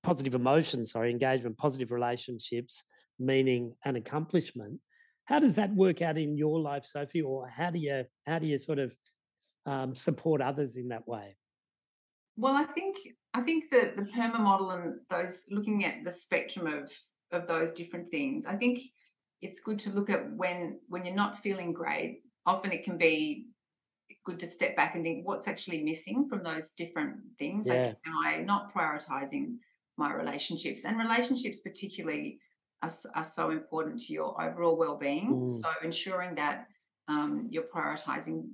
[SPEAKER 3] positive emotions, sorry, engagement, positive relationships meaning and accomplishment. How does that work out in your life, Sophie, or how do you how do you sort of um, support others in that way?
[SPEAKER 4] Well, I think I think that the PERMA model and those looking at the spectrum of of those different things. I think it's good to look at when when you're not feeling great. Often it can be good to step back and think what's actually missing from those different things.
[SPEAKER 3] Yeah.
[SPEAKER 4] Like, am I not prioritizing my relationships and relationships particularly are, are so important to your overall well-being. Mm. So ensuring that um, you're prioritizing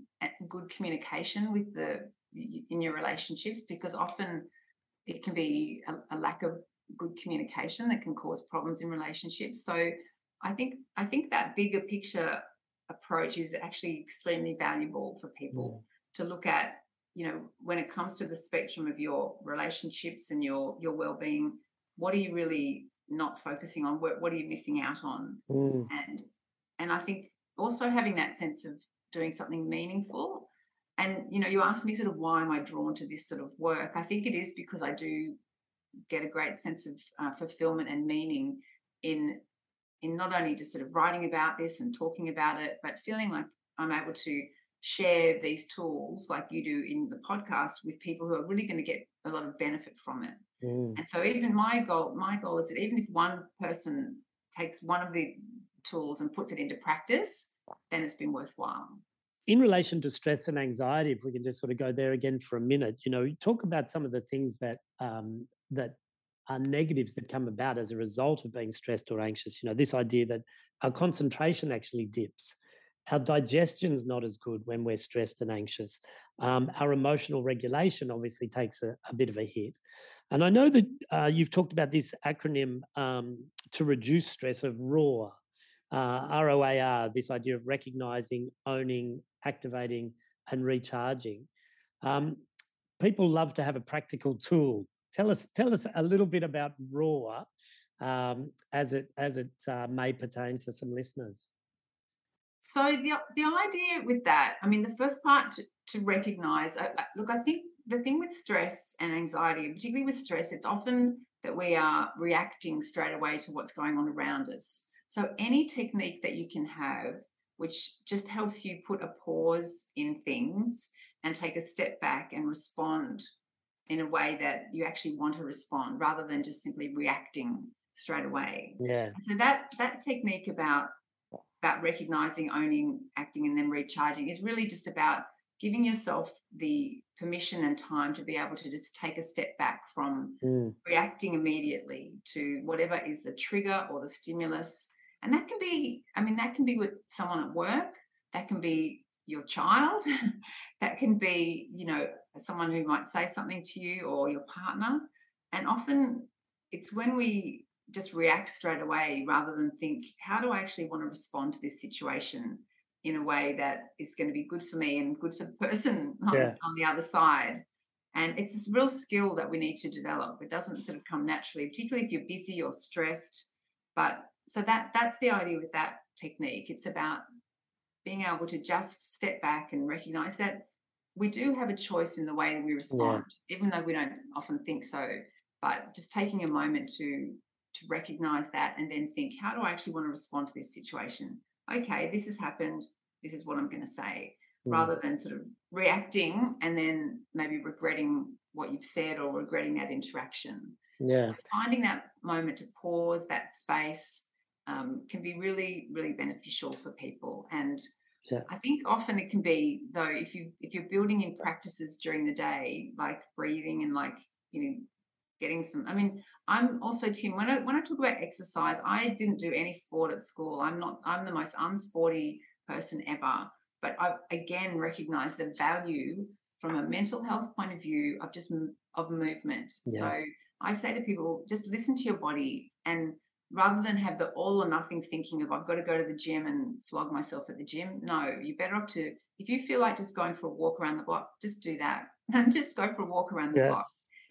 [SPEAKER 4] good communication with the in your relationships because often it can be a, a lack of good communication that can cause problems in relationships. So I think I think that bigger picture approach is actually extremely valuable for people mm. to look at you know when it comes to the spectrum of your relationships and your your well-being what are you really not focusing on what, what are you missing out on
[SPEAKER 3] mm.
[SPEAKER 4] and and i think also having that sense of doing something meaningful. And you know, you asked me sort of why am I drawn to this sort of work? I think it is because I do get a great sense of uh, fulfillment and meaning in in not only just sort of writing about this and talking about it, but feeling like I'm able to share these tools like you do in the podcast with people who are really going to get a lot of benefit from it. Mm. And so even my goal, my goal is that even if one person takes one of the tools and puts it into practice, then it's been worthwhile.
[SPEAKER 3] In relation to stress and anxiety, if we can just sort of go there again for a minute, you know, talk about some of the things that um, that are negatives that come about as a result of being stressed or anxious. You know, this idea that our concentration actually dips, our digestion's not as good when we're stressed and anxious. Um, our emotional regulation obviously takes a, a, bit of a hit. And I know that uh, you've talked about this acronym um, to reduce stress of ROAR, uh, ROAR, this idea of recognizing, owning, activating, and recharging. Um, people love to have a practical tool. Tell us, tell us a little bit about ROAR um, as it as it uh, may pertain to some listeners.
[SPEAKER 4] So the the idea with that, I mean, the first part to, to recognize. Uh, look, I think the thing with stress and anxiety, particularly with stress, it's often that we are reacting straight away to what's going on around us. So, any technique that you can have, which just helps you put a pause in things and take a step back and respond in a way that you actually want to respond rather than just simply reacting straight away.
[SPEAKER 3] Yeah.
[SPEAKER 4] So that that technique about about recognizing, owning, acting, and then recharging is really just about giving yourself the permission and time to be able to just take a step back from mm. reacting immediately to whatever is the trigger or the stimulus. And that can be, I mean, that can be with someone at work, that can be your child, that can be, you know, someone who might say something to you or your partner. And often it's when we just react straight away rather than think, how do I actually want to respond to this situation? in a way that is going to be good for me and good for the person on, yeah. on the other side. And it's this real skill that we need to develop. It doesn't sort of come naturally, particularly if you're busy or stressed. But so that that's the idea with that technique. It's about being able to just step back and recognize that we do have a choice in the way we respond, yeah. even though we don't often think so. But just taking a moment to to recognize that and then think, how do I actually want to respond to this situation? okay, this has happened. This is what I'm going to say, mm. rather than sort of reacting and then maybe regretting what you've said or regretting that interaction.
[SPEAKER 3] Yeah. So
[SPEAKER 4] finding that moment to pause, that space, um, can be really, really beneficial for people. And yeah. I think often it can be though if you if you're building in practices during the day, like breathing and like you know getting some i mean i'm also tim when i when i talk about exercise i didn't do any sport at school i'm not i'm the most unsporty person ever but i again recognize the value from a mental health point of view of just of movement yeah. so i say to people just listen to your body and rather than have the all or nothing thinking of i've got to go to the gym and flog myself at the gym no you're better off to if you feel like just going for a walk around the block just do that and just go for a walk around the yeah. block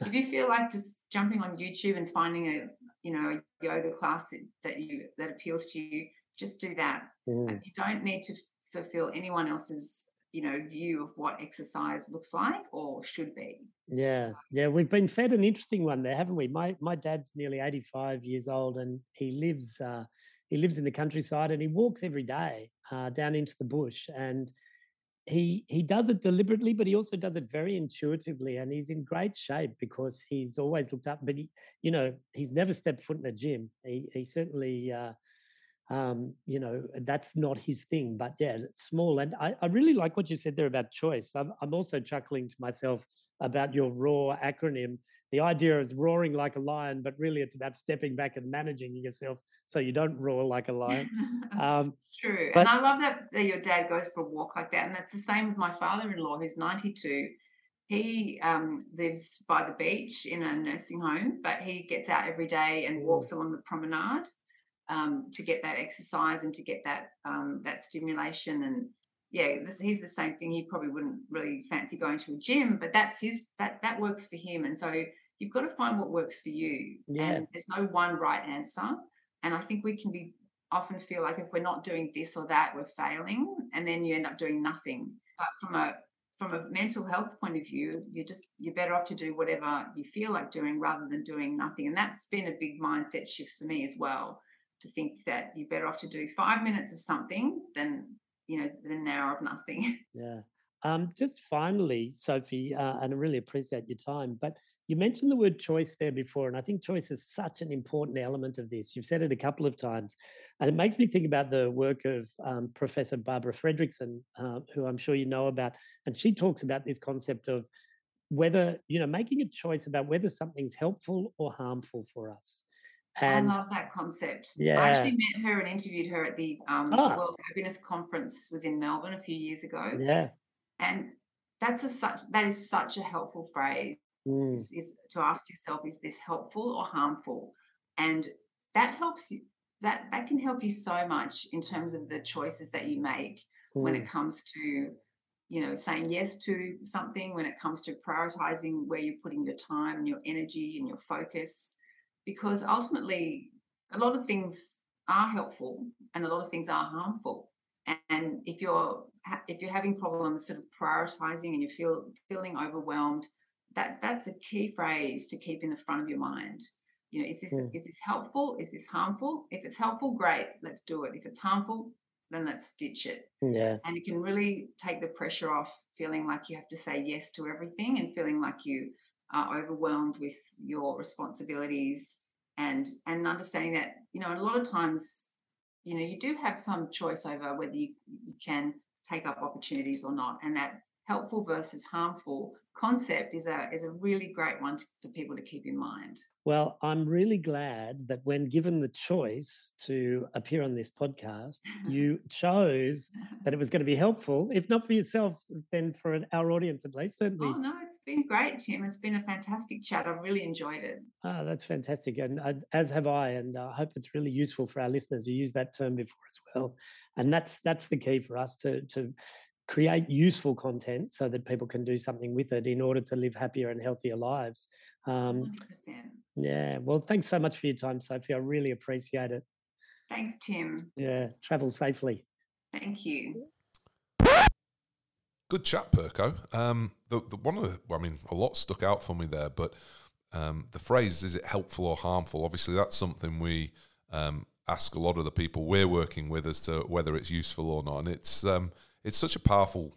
[SPEAKER 4] if you feel like just jumping on YouTube and finding a you know a yoga class that you that appeals to you, just do that. Mm. You don't need to fulfill anyone else's you know view of what exercise looks like or should be.
[SPEAKER 3] Yeah, so. yeah, we've been fed an interesting one there, haven't we? My my dad's nearly eighty five years old, and he lives uh, he lives in the countryside, and he walks every day uh, down into the bush and he he does it deliberately, but he also does it very intuitively, and he's in great shape because he's always looked up. But he, you know, he's never stepped foot in a gym. He he certainly, uh, um, you know, that's not his thing. But yeah, it's small, and I, I really like what you said there about choice. I'm I'm also chuckling to myself about your ROAR acronym. The idea is roaring like a lion, but really it's about stepping back and managing yourself so you don't roar like a lion.
[SPEAKER 4] Um, True. But, and I love that, that your dad goes for a walk like that. And that's the same with my father in law, who's 92. He um, lives by the beach in a nursing home, but he gets out every day and walks along the promenade um, to get that exercise and to get that um, that stimulation. And yeah, this, he's the same thing. He probably wouldn't really fancy going to a gym, but that's his that that works for him. And so you've got to find what works for you. Yeah. And there's no one right answer. And I think we can be often feel like if we're not doing this or that, we're failing, and then you end up doing nothing. But from a from a mental health point of view, you just you're better off to do whatever you feel like doing rather than doing nothing. And that's been a big mindset shift for me as well. To think that you're better off to do five minutes of something than you know than an hour of nothing.
[SPEAKER 3] Yeah. Um, just finally, Sophie, uh, and I really appreciate your time, but you mentioned the word choice there before, and I think choice is such an important element of this. You've said it a couple of times, and it makes me think about the work of um, Professor Barbara Fredrickson, uh, who I'm sure you know about, and she talks about this concept of whether you know making a choice about whether something's helpful or harmful for us.
[SPEAKER 4] And I love that concept.
[SPEAKER 3] Yeah.
[SPEAKER 4] I actually met her and interviewed her at the um,
[SPEAKER 3] Ah.
[SPEAKER 4] World Happiness Conference was in Melbourne a few years ago.
[SPEAKER 3] yeah,
[SPEAKER 4] And that's a such that is such a helpful phrase
[SPEAKER 3] Mm,
[SPEAKER 4] is, is to ask yourself, is this helpful or harmful? And that helps you that that can help you so much in terms of the choices that you make when
[SPEAKER 3] mm,
[SPEAKER 4] it comes to you know saying yes to something when it comes to prioritizing where you're putting your time and your energy and your focus because ultimately a lot of things are helpful and a lot of things are harmful. And if you're if you're having problems sort of prioritizing and you feel feeling overwhelmed that that's a key phrase to keep in the front of your mind. You know is this
[SPEAKER 3] Mm.
[SPEAKER 4] is this helpful? Is this harmful? If it's helpful great let's do it. If it's harmful then let's ditch it.
[SPEAKER 3] Yeah,
[SPEAKER 4] and it can really take the pressure off feeling like you have to say yes to everything and feeling like you are overwhelmed with your responsibilities and and understanding that you know a lot of times you know you do have some choice over whether you, you can take up opportunities or not and that helpful versus harmful concept is a is a really great one to, for people to keep in mind
[SPEAKER 3] Well, I'm really glad that when given the choice to appear on this podcast, you chose that it was going to be helpful, if not for yourself, then for an- our audience at least. Certainly.
[SPEAKER 4] oh no it's been great tim it's been a fantastic chat i've really enjoyed it
[SPEAKER 3] Ah, that's fantastic. And uh, as have I. And I hope it's really useful for our listeners who use that term before as well. And that's that's the key for us to to create useful content so that people can do something with it in order to live happier and healthier lives. Um,
[SPEAKER 4] 100%
[SPEAKER 3] yeah. Well, thanks so much for your time, Sophie. I really appreciate it.
[SPEAKER 4] thanks tim
[SPEAKER 3] Yeah. Travel safely.
[SPEAKER 4] thank you
[SPEAKER 2] Good chat, Perko. Um, the, the one of the, well, I mean, a lot stuck out for me there, but um, the phrase "is it helpful or harmful?" Obviously, that's something we um, ask a lot of the people we're working with as to whether it's useful or not, and it's um, it's such a powerful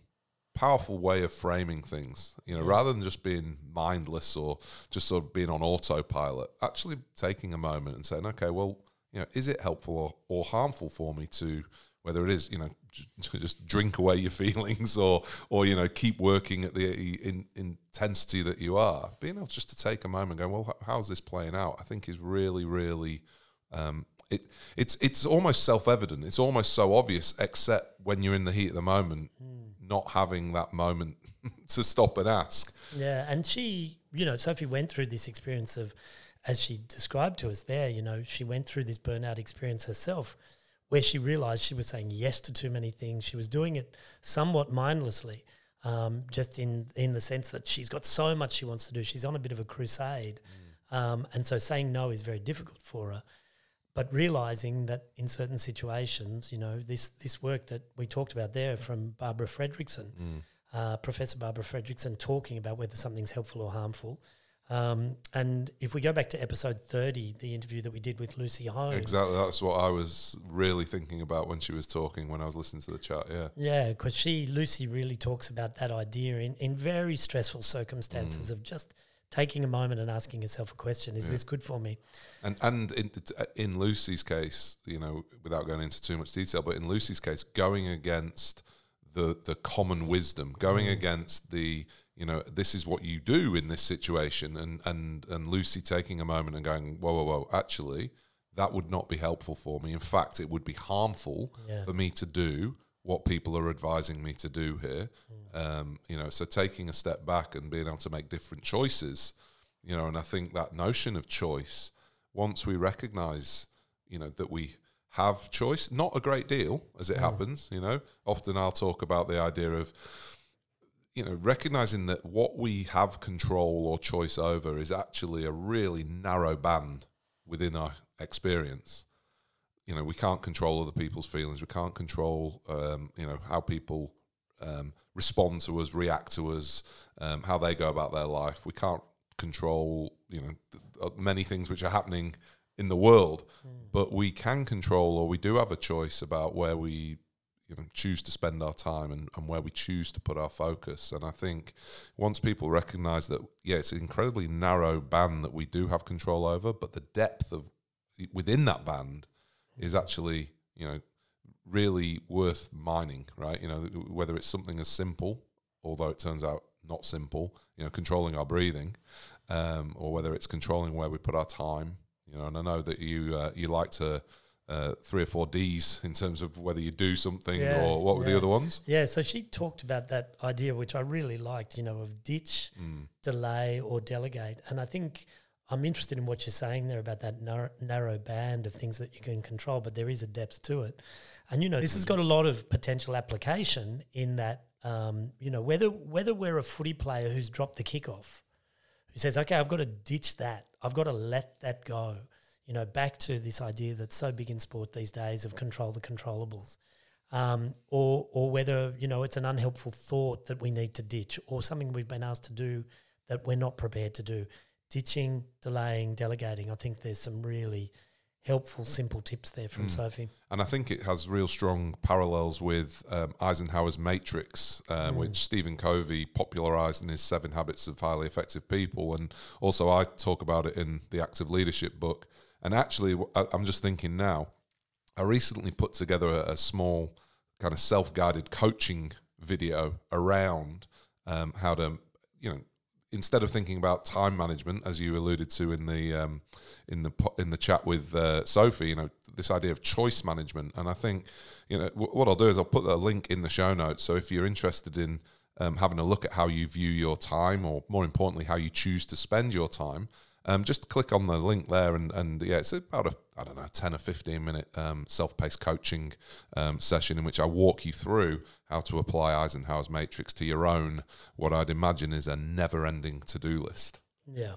[SPEAKER 2] powerful way of framing things. You know, rather than just being mindless or just sort of being on autopilot, actually taking a moment and saying, "Okay, well, you know, is it helpful or, or harmful for me to?" Whether it is, you know, just drink away your feelings, or, or you know, keep working at the in, intensity that you are. Being able just to take a moment, and go, well, how's this playing out? I think is really, really um, it, it's it's almost self evident. It's almost so obvious, except when you're in the heat of the moment, not having that moment to stop and ask.
[SPEAKER 3] Yeah, and she, you know, Sophie went through this experience of, as she described to us there, you know, she went through this burnout experience herself, where she realized she was saying yes to too many things. She was doing it somewhat mindlessly, um, just in in the sense that she's got so much she wants to do. She's on a bit of a crusade, um, and so saying no is very difficult for her. But realizing that in certain situations, you know, this this work that we talked about there from Barbara Fredrickson, uh, Professor Barbara Fredrickson, talking about whether something's helpful or harmful. Um, and if we go back to episode 30, the interview that we did with Lucy Hone,
[SPEAKER 2] Exactly, that's what I was really thinking about when she was talking when I was listening to the chat. Yeah,
[SPEAKER 3] Yeah, because she Lucy really talks about that idea in, in very stressful circumstances of just taking a moment and asking yourself a question: Is this good for me?
[SPEAKER 2] and and in uh, in Lucy's case, you know, without going into too much detail, but in Lucy's case, going against the the common wisdom, going mm. against the you know this is what you do in this situation, and and and Lucy taking a moment and going, whoa, whoa, whoa, actually, that would not be helpful for me. In fact, it would be harmful
[SPEAKER 3] Yeah.
[SPEAKER 2] for me to do what people are advising me to do here. Um, you know, so taking a step back and being able to make different choices, you know, and I think that notion of choice, once we recognize, you know, that we have choice, not a great deal as it happens, you know, often I'll talk about the idea of, you know, recognizing that what we have control or choice over is actually a really narrow band within our experience you know we can't control other people's feelings. We can't control um, you know how people um, respond to us, react to us, um, how they go about their life. We can't control you know th- uh, many things which are happening in the world, but we can control or we do have a choice about where we you know choose to spend our time and, and where we choose to put our focus and i think once people recognize that yeah it's an incredibly narrow band that we do have control over but the depth of within that band is actually you know really worth mining right you know whether it's something as simple although it turns out not simple you know controlling our breathing um, or whether it's controlling where we put our time you know and i know that you uh, you like to uh, three or four D's in terms of whether you do something
[SPEAKER 3] Yeah,
[SPEAKER 2] or what were the other ones?
[SPEAKER 3] Yeah, so she talked about that idea, which I really liked, you know, of ditch,
[SPEAKER 2] Mm.
[SPEAKER 3] delay, or delegate. And I think I'm interested in what you're saying there about that narrow, narrow band of things that you can control, but there is a depth to it. And, you know, this has got a lot of potential application in that, um, you know, whether, whether we're a footy player who's dropped the kickoff, who says, okay, I've got to ditch that, I've got to let that go. You know, back to this idea that's so big in sport these days of control the controllables um, or or whether you know it's an unhelpful thought that we need to ditch, or something we've been asked to do that we're not prepared to do. Ditching, delaying, delegating. I think there's some really helpful, simple tips there from Sophie.
[SPEAKER 2] And I think it has real strong parallels with um, Eisenhower's Matrix, uh,
[SPEAKER 3] Mm.
[SPEAKER 2] which Stephen Covey popularized in his Seven Habits of Highly Effective People. And also, I talk about it in the Active Leadership book. And actually, I'm just thinking now, I recently put together a, a small kind of self guided coaching video around um, how to, you know, instead of thinking about time management, as you alluded to in the um, in the in the chat with uh, Sophie, you know, this idea of choice management, and I think, you know, w- what I'll do is I'll put a link in the show notes. So if you're interested in um, having a look at how you view your time, or more importantly, how you choose to spend your time, um, just click on the link there, and, and yeah, it's about a I don't know ten or fifteen minute um, self paced coaching um, session in which I walk you through how to apply Eisenhower's matrix to your own what I'd imagine is a never ending to do list.
[SPEAKER 3] Yeah.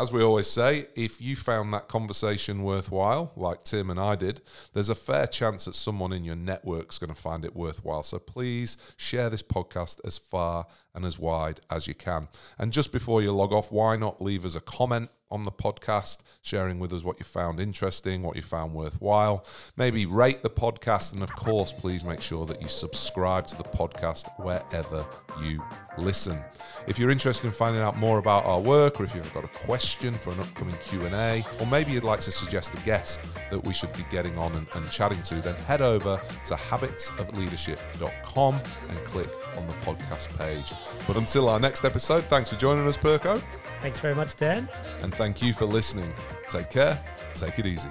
[SPEAKER 2] As we always say, if you found that conversation worthwhile, like Tim and I did, there's a fair chance that someone in your network's going to find it worthwhile. So please share this podcast as far and as wide as you can. And just before you log off, why not leave us a comment on the podcast, sharing with us what you found interesting, what you found worthwhile. Maybe rate the podcast. And of course, please make sure that you subscribe to the podcast wherever you listen. If you're interested in finding out more about our work, or if you've got a question for an upcoming Q&A, or maybe you'd like to suggest a guest that we should be getting on and, and chatting to, then head over to habitsofleadership.com and click on the podcast page. But until our next episode, thanks for joining us, Perko,
[SPEAKER 3] Thanks very much, Dan.
[SPEAKER 2] and thank you for listening. Take care, take it easy.